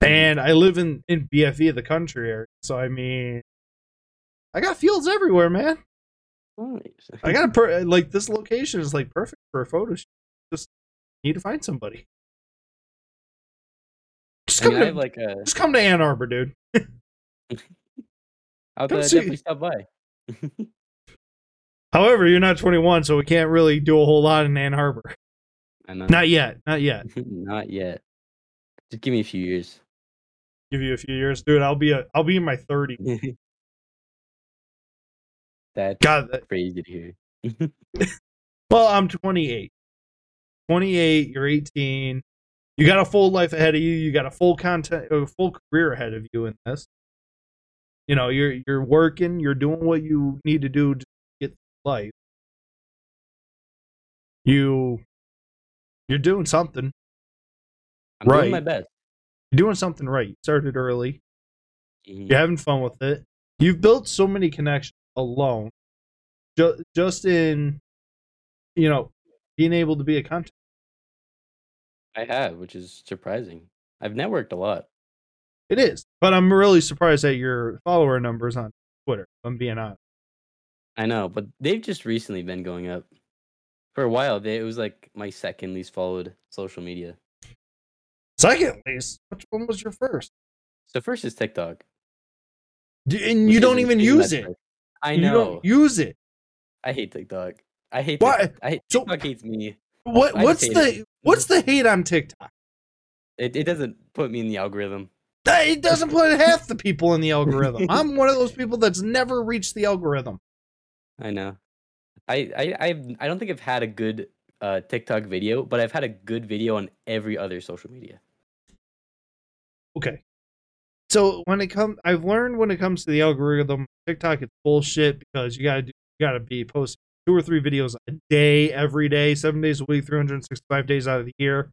and I live in in BFE, the country area. So I mean, I got fields everywhere, man. Nice. I got a per- like this location is like perfect for a photo shoot. Just need to find somebody. Just I come mean, I to have like a. just come to Ann Arbor, dude. I'll come see- definitely stop by. However, you're not 21, so we can't really do a whole lot in Ann Arbor. I. Not yet. Not yet. Not yet. Just give me a few years. Give you a few years, dude. I'll be a I'll be in my 30s. That's God, that- crazy to hear. Well, I'm 28. 28, you're 18. You got a full life ahead of you. You got a full content, a full career ahead of you in this. You know, you're you're working. You're doing what you need to do to get life. You, you're doing something. I'm Right. doing my best. You're doing something right. You started early. You're having fun with it. You've built so many connections alone, ju- just in, you know, being able to be a content. I have, which is surprising. I've networked a lot. It is, but I'm really surprised at your follower numbers on Twitter. I'm being honest. I know, but they've just recently been going up. For a while, they, it was like my second least followed social media. Second least, which one was your first? So first is TikTok. D- And you don't even use it. I You know. don't use it. I hate TikTok. I hate. Why? Tik- I hate So- TikTok hates me. What? I What's the it. What's the hate on TikTok? It, it doesn't put me in the algorithm. It doesn't put half the people in the algorithm. I'm one of those people that's never reached the algorithm. I know. I I I've, I don't think I've had a good uh, TikTok video, but I've had a good video on every other social media. Okay. So when it comes, I've learned when it comes to the algorithm, TikTok it's bullshit because you gotta do, you gotta be posting two or three videos a day, every day, seven days a week, 365 days out of the year,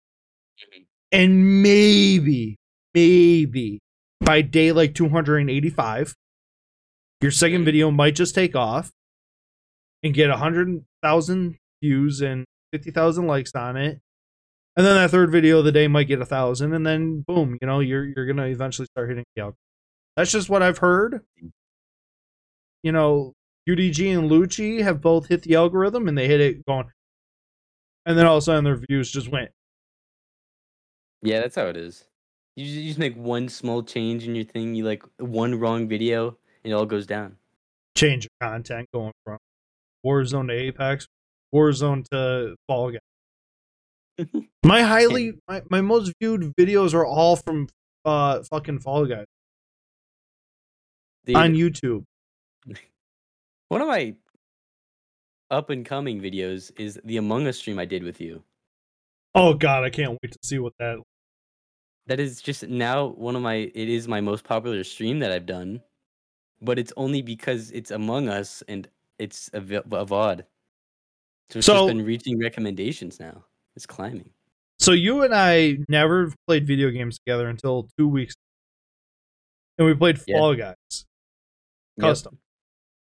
Mhm. and maybe, maybe by day like 285, your second Mhm. video might just take off and get a hundred thousand views and 50,000 likes on it and then that third video of the day might get a thousand, and then boom, you know, you're you're gonna eventually start hitting the algorithm. That's just what I've heard. You know, UDG and Lucci have both hit the algorithm, and they hit it going, and then all of a sudden their views just went. Yeah, that's how it is. You just, you just make one small change in your thing. You like one wrong video, and it all goes down. Change of content going from Warzone to Apex, Warzone to Fall Guys. My highly, my, my most viewed videos are all from uh fucking Fall Guys Dude, on YouTube. one of my up and coming videos is the Among Us stream I did with you. Oh god, I can't wait to see what that That is just now one of my. It is my most popular stream that I've done, but it's only because it's Among Us and it's a, a VOD. So it's So- just been reaching recommendations now. It's climbing. So you and I never played video games together until two weeks, and we played Yeah. Fall Guys Yep. custom.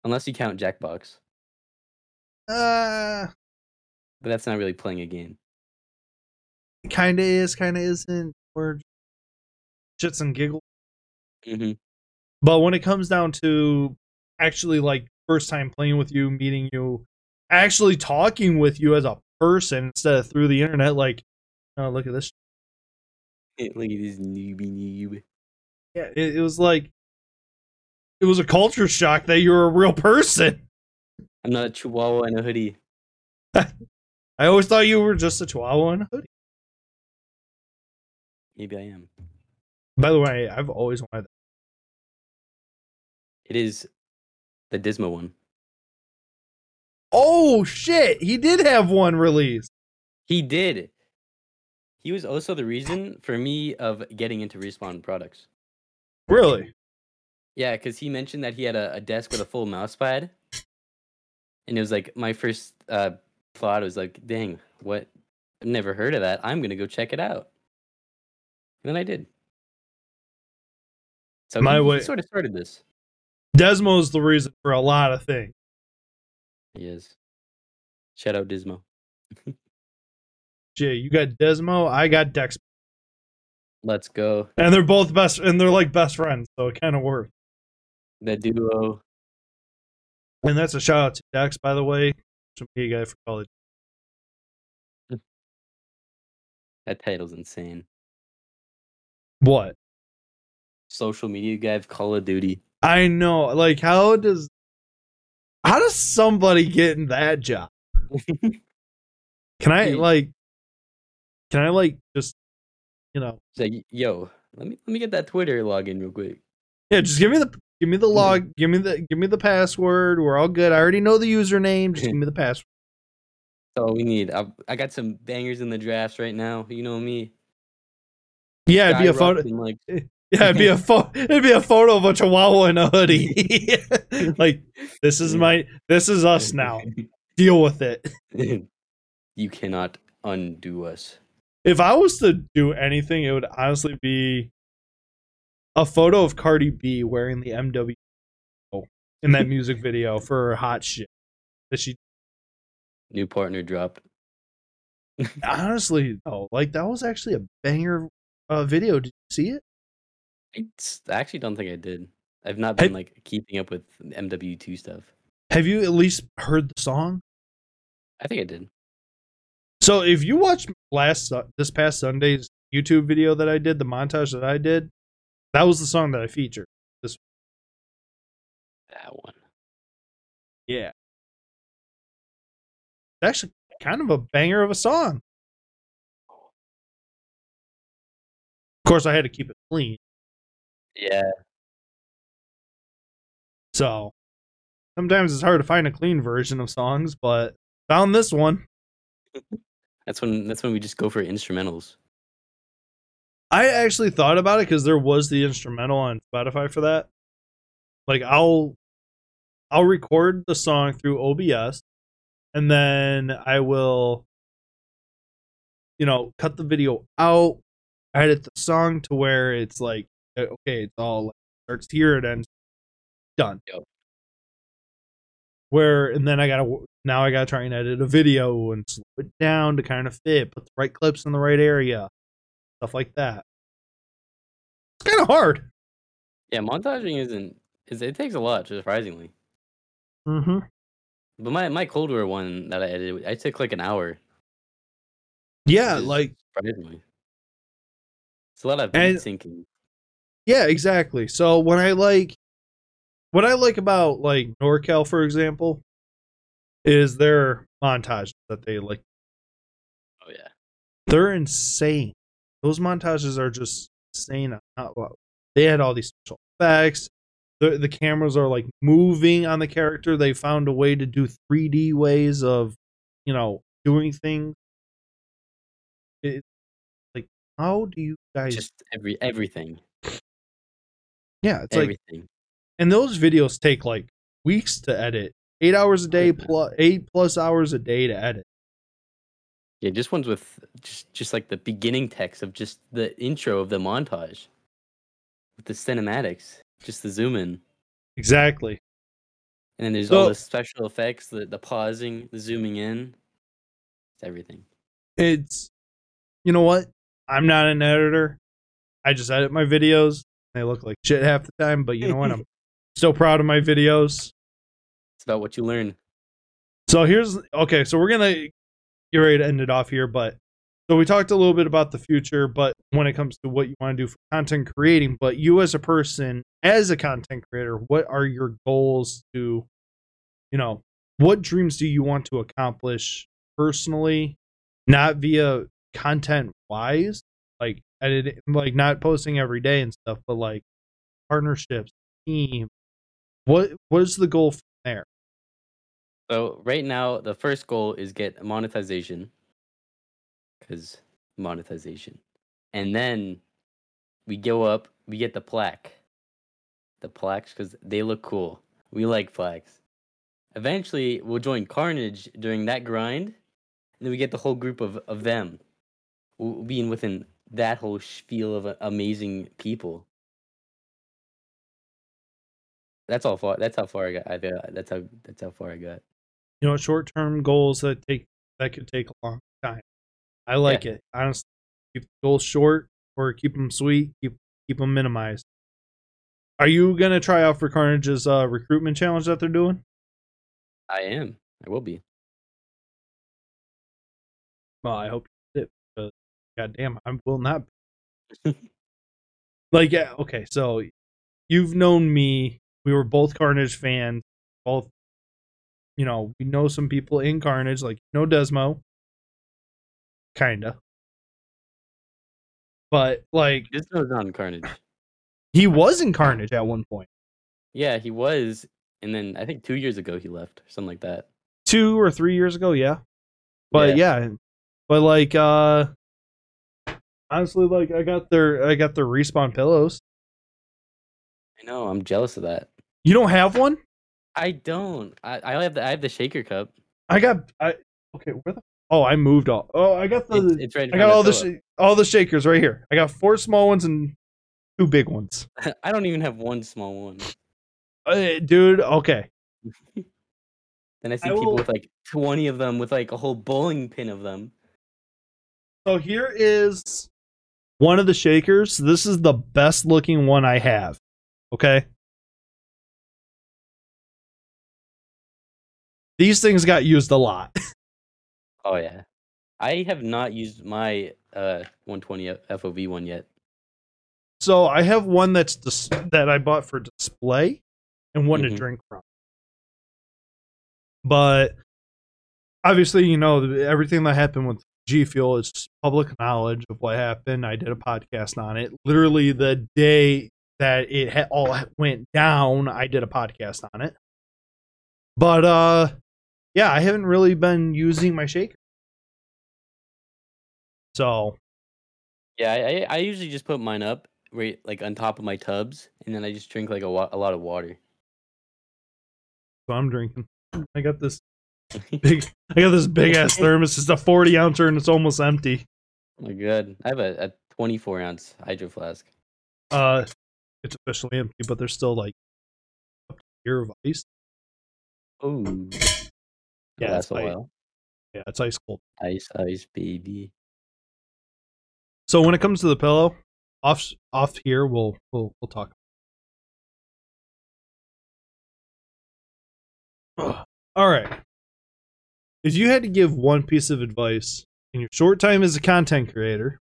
Unless you count Jackbox, Uh, but that's not really playing a game. It kind of is, kind of isn't. We're shits and giggles. hmm But when it comes down to actually like first time playing with you, meeting you, actually talking with you as a person instead of through the internet, like, oh look at this. Look at this newbie noob. Yeah, it, it was like, it was a culture shock that you're a real person. I'm not a chihuahua in a hoodie. I always thought you were just a chihuahua in a hoodie. Maybe I am. By the way, I've always wanted that. It is the Desmo one. Oh shit, he did have one released. He did. He was also the reason for me of getting into respawn products. Really? Yeah, because he mentioned that he had a, a desk with a full mouse pad, and it was like my first uh, thought was like, "Dang, what? I've never heard of that. I'm gonna go check it out." And then I did. So My he, he sort of started this. Desmo's the reason for a lot of things. He is. Shout out Desmo. Jay, you got Desmo, I got Dex, Let's go. and they're both best, and they're like best friends, so it kind of works. The duo. And that's a shout out to Dex, by the way, social media guy for college. That title's insane. What? Social media guy of Call of Duty. I know, like, how does, how does somebody get in that job? Can I like, can I like just, you know, It's like, yo, let me let me get that Twitter login real quick. yeah, just give me the, give me the hmm. log, give me the, give me the password. We're all good. I already know the username. Just give me the password. That's all we need. I, I got some bangers in the drafts right now. You know me. Yeah, it'd be a photo. skyrocketing, Like, Yeah, it'd be a photo. It'd be a photo of a chihuahua in a hoodie. like this is my. This is us now. Deal with it. you cannot undo us. If I was to do anything, it would honestly be a photo of Cardi B wearing the MW in that music video for her hot shit. That she New partner dropped. honestly, oh, like that was actually a banger uh, video. Did you see it? I s- I actually don't think I did. I've not Have- been like keeping up with MW2 stuff. Have you at least heard the song? I think I did. So if you watch last Su- this past Sunday's YouTube video that I did, the montage that I did, that was the song that I featured. This that one. Yeah. It's actually kind of a banger of a song. Of course, I had to keep it clean. Yeah. So sometimes it's hard to find a clean version of songs, but found this one. That's when that's when we just go for instrumentals. I actually thought about it because there was the instrumental on Spotify for that. Like I'll I'll record the song through OBS and then I will you know cut the video out, edit the song to where it's like okay, it's all like, starts here and ends done. Yep. Where and then I gotta now I gotta try and edit a video and slow it down to kind of fit, put the right clips in the right area stuff like that. It's kind of hard. Yeah, montaging isn't is it takes a lot, surprisingly. Mm-hmm. But my my Cold War one that I edited, I took like an hour. Yeah, like surprisingly. It's a lot of And- syncing. Yeah, exactly. So when I like, what I like about like NorCal, for example, is their montages that they like. Oh yeah. They're insane. Those montages are just insane. They had all these special effects. The the cameras are like moving on the character. They found a way to do 3D ways of, you know, doing things. It like how do you guys? Just every everything. Yeah, it's like and those videos take like weeks to edit. Eight hours a day plus eight plus hours a day to edit. Yeah, just ones with just just like the beginning text of just the intro of the montage. With the cinematics. Just the zoom in. Exactly. And then there's So- all the special effects, the the pausing, the zooming in. It's everything. It's you know what? I'm not an editor. I just edit my videos. They look like shit half the time, but you know what? I'm still proud of my videos. It's about what you learn. So here's okay. So we're gonna get ready to end it off here, but so we talked a little bit about the future, but when it comes to what you want to do for content creating, but you as a person, as a content creator, what are your goals to, you know, what dreams do you want to accomplish personally, not via content wise, like editing, like not posting every day and stuff, but like partnerships, team. What what is the goal from there? So right now, the first goal is get monetization, because monetization, and then we go up. We get the plaque, the plaques because they look cool. We like plaques. Eventually, we'll join Carnage during that grind, and then we get the whole group of of them, w- being within that whole spiel of uh, amazing people. That's all far. That's how far I got. I, uh, that's how. That's how far I got. you know short term goals that take that could take a long time i like it honestly keep the goals short or keep them sweet keep keep them minimized are you gonna try out for carnage's uh recruitment challenge that they're doing I am. I will be. well i hope you did because god damn i will not like yeah okay so you've known me we were both carnage fans both you know we know some people in carnage like you know desmo. Kinda. But like This was on Carnage. he was in carnage at one point. Yeah, he was, and then I think two years ago he left, something like that. two or three years ago yeah. But yeah, but like uh Honestly, like I got their I got their respawn pillows. I know. I'm jealous of that. You don't have one? I don't. I, I have the I have the shaker cup. I got I okay, where the Oh, I moved all. Oh, I got the It's, it's right. I got all the sh- all the shakers right here. I got four small ones and two big ones. I don't even have one small one. Uh, dude, okay. Then I see I people will- with like 20 of them with like a whole bowling pin of them. So here is one of the shakers. This is the best looking one I have. Okay. These things got used a lot. Oh yeah. I have not used my uh 120 FOV one yet. So I have one that's dis- that I bought for display and one to Mhm. drink from. But obviously, you know, everything that happened with G Fuel is public knowledge of what happened. I did a podcast on it. Literally the day that it all went down, I did a podcast on it. But uh yeah, I haven't really been using my shaker. So, Yeah, I, I I usually just put mine up right like on top of my tubs and then I just drink like a, wa- a lot of water. so I'm drinking. I got this big I got this big ass thermos. It's a 40 ouncer and it's almost empty. Oh my god. I have a, a 24 ounce hydro flask. Uh it's officially empty, but there's still like a year of ice. Oh. Yeah, that's a ice. while. Yeah, it's ice cold. Ice, ice, baby. So when it comes to the pillow, off off here we'll we'll we'll talk. All right. If you had to give one piece of advice in your short time as a content creator,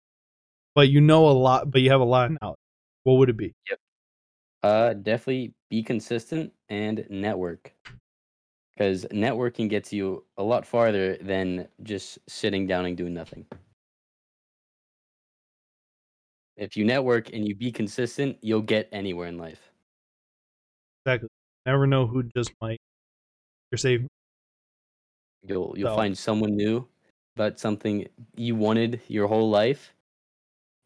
but you know a lot, but you have a lot of knowledge, what would it be? Uh, definitely be consistent and network. Because networking gets you a lot farther than just sitting down and doing nothing. If you network and you be consistent, you'll get anywhere in life. Exactly. Never know who just might. You're safe. You'll you'll So- find someone new about something you wanted your whole life,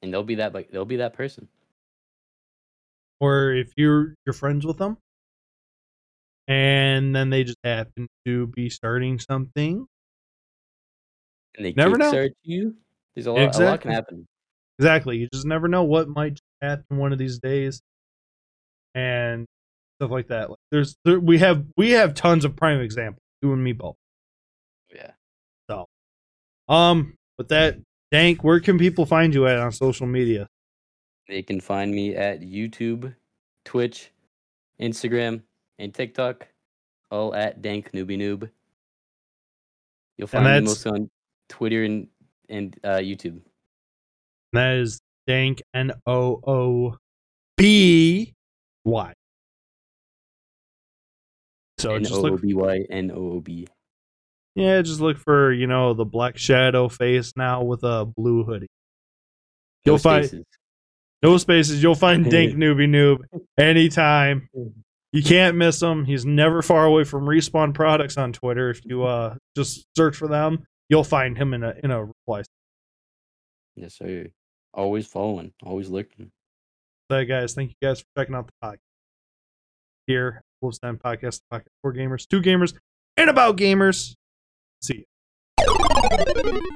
and they'll be that like they'll be that person. or if you're you're friends with them and then they just happen to be starting something And they Never know. you. There's a lot, a lot Exactly. can happen. exactly you just never know what might happen one of these days and stuff like that like there's there, we have we have tons of prime examples you and me both. Um with that dank where can people find you at on social media They can find me at YouTube, Twitch, Instagram, and TikTok, all at Dank Newbie Noob. You'll find me mostly on Twitter and and uh, YouTube. that is dank n o o b y so N just O O look B Y N O O B. Yeah, just look for you know the black shadow face now with a blue hoodie. You'll find spaces. no spaces. You'll find Dank Newbie Noob anytime. You can't miss him. He's never far away from Respawn Products on Twitter. If you uh just search for them, you'll find him in a in a reply. Yes, sir. Always following, always looking. So guys, thank you guys for checking out the podcast. Here, Wolf's Den Podcast, Podcast for gamers, two gamers, and about gamers. See you.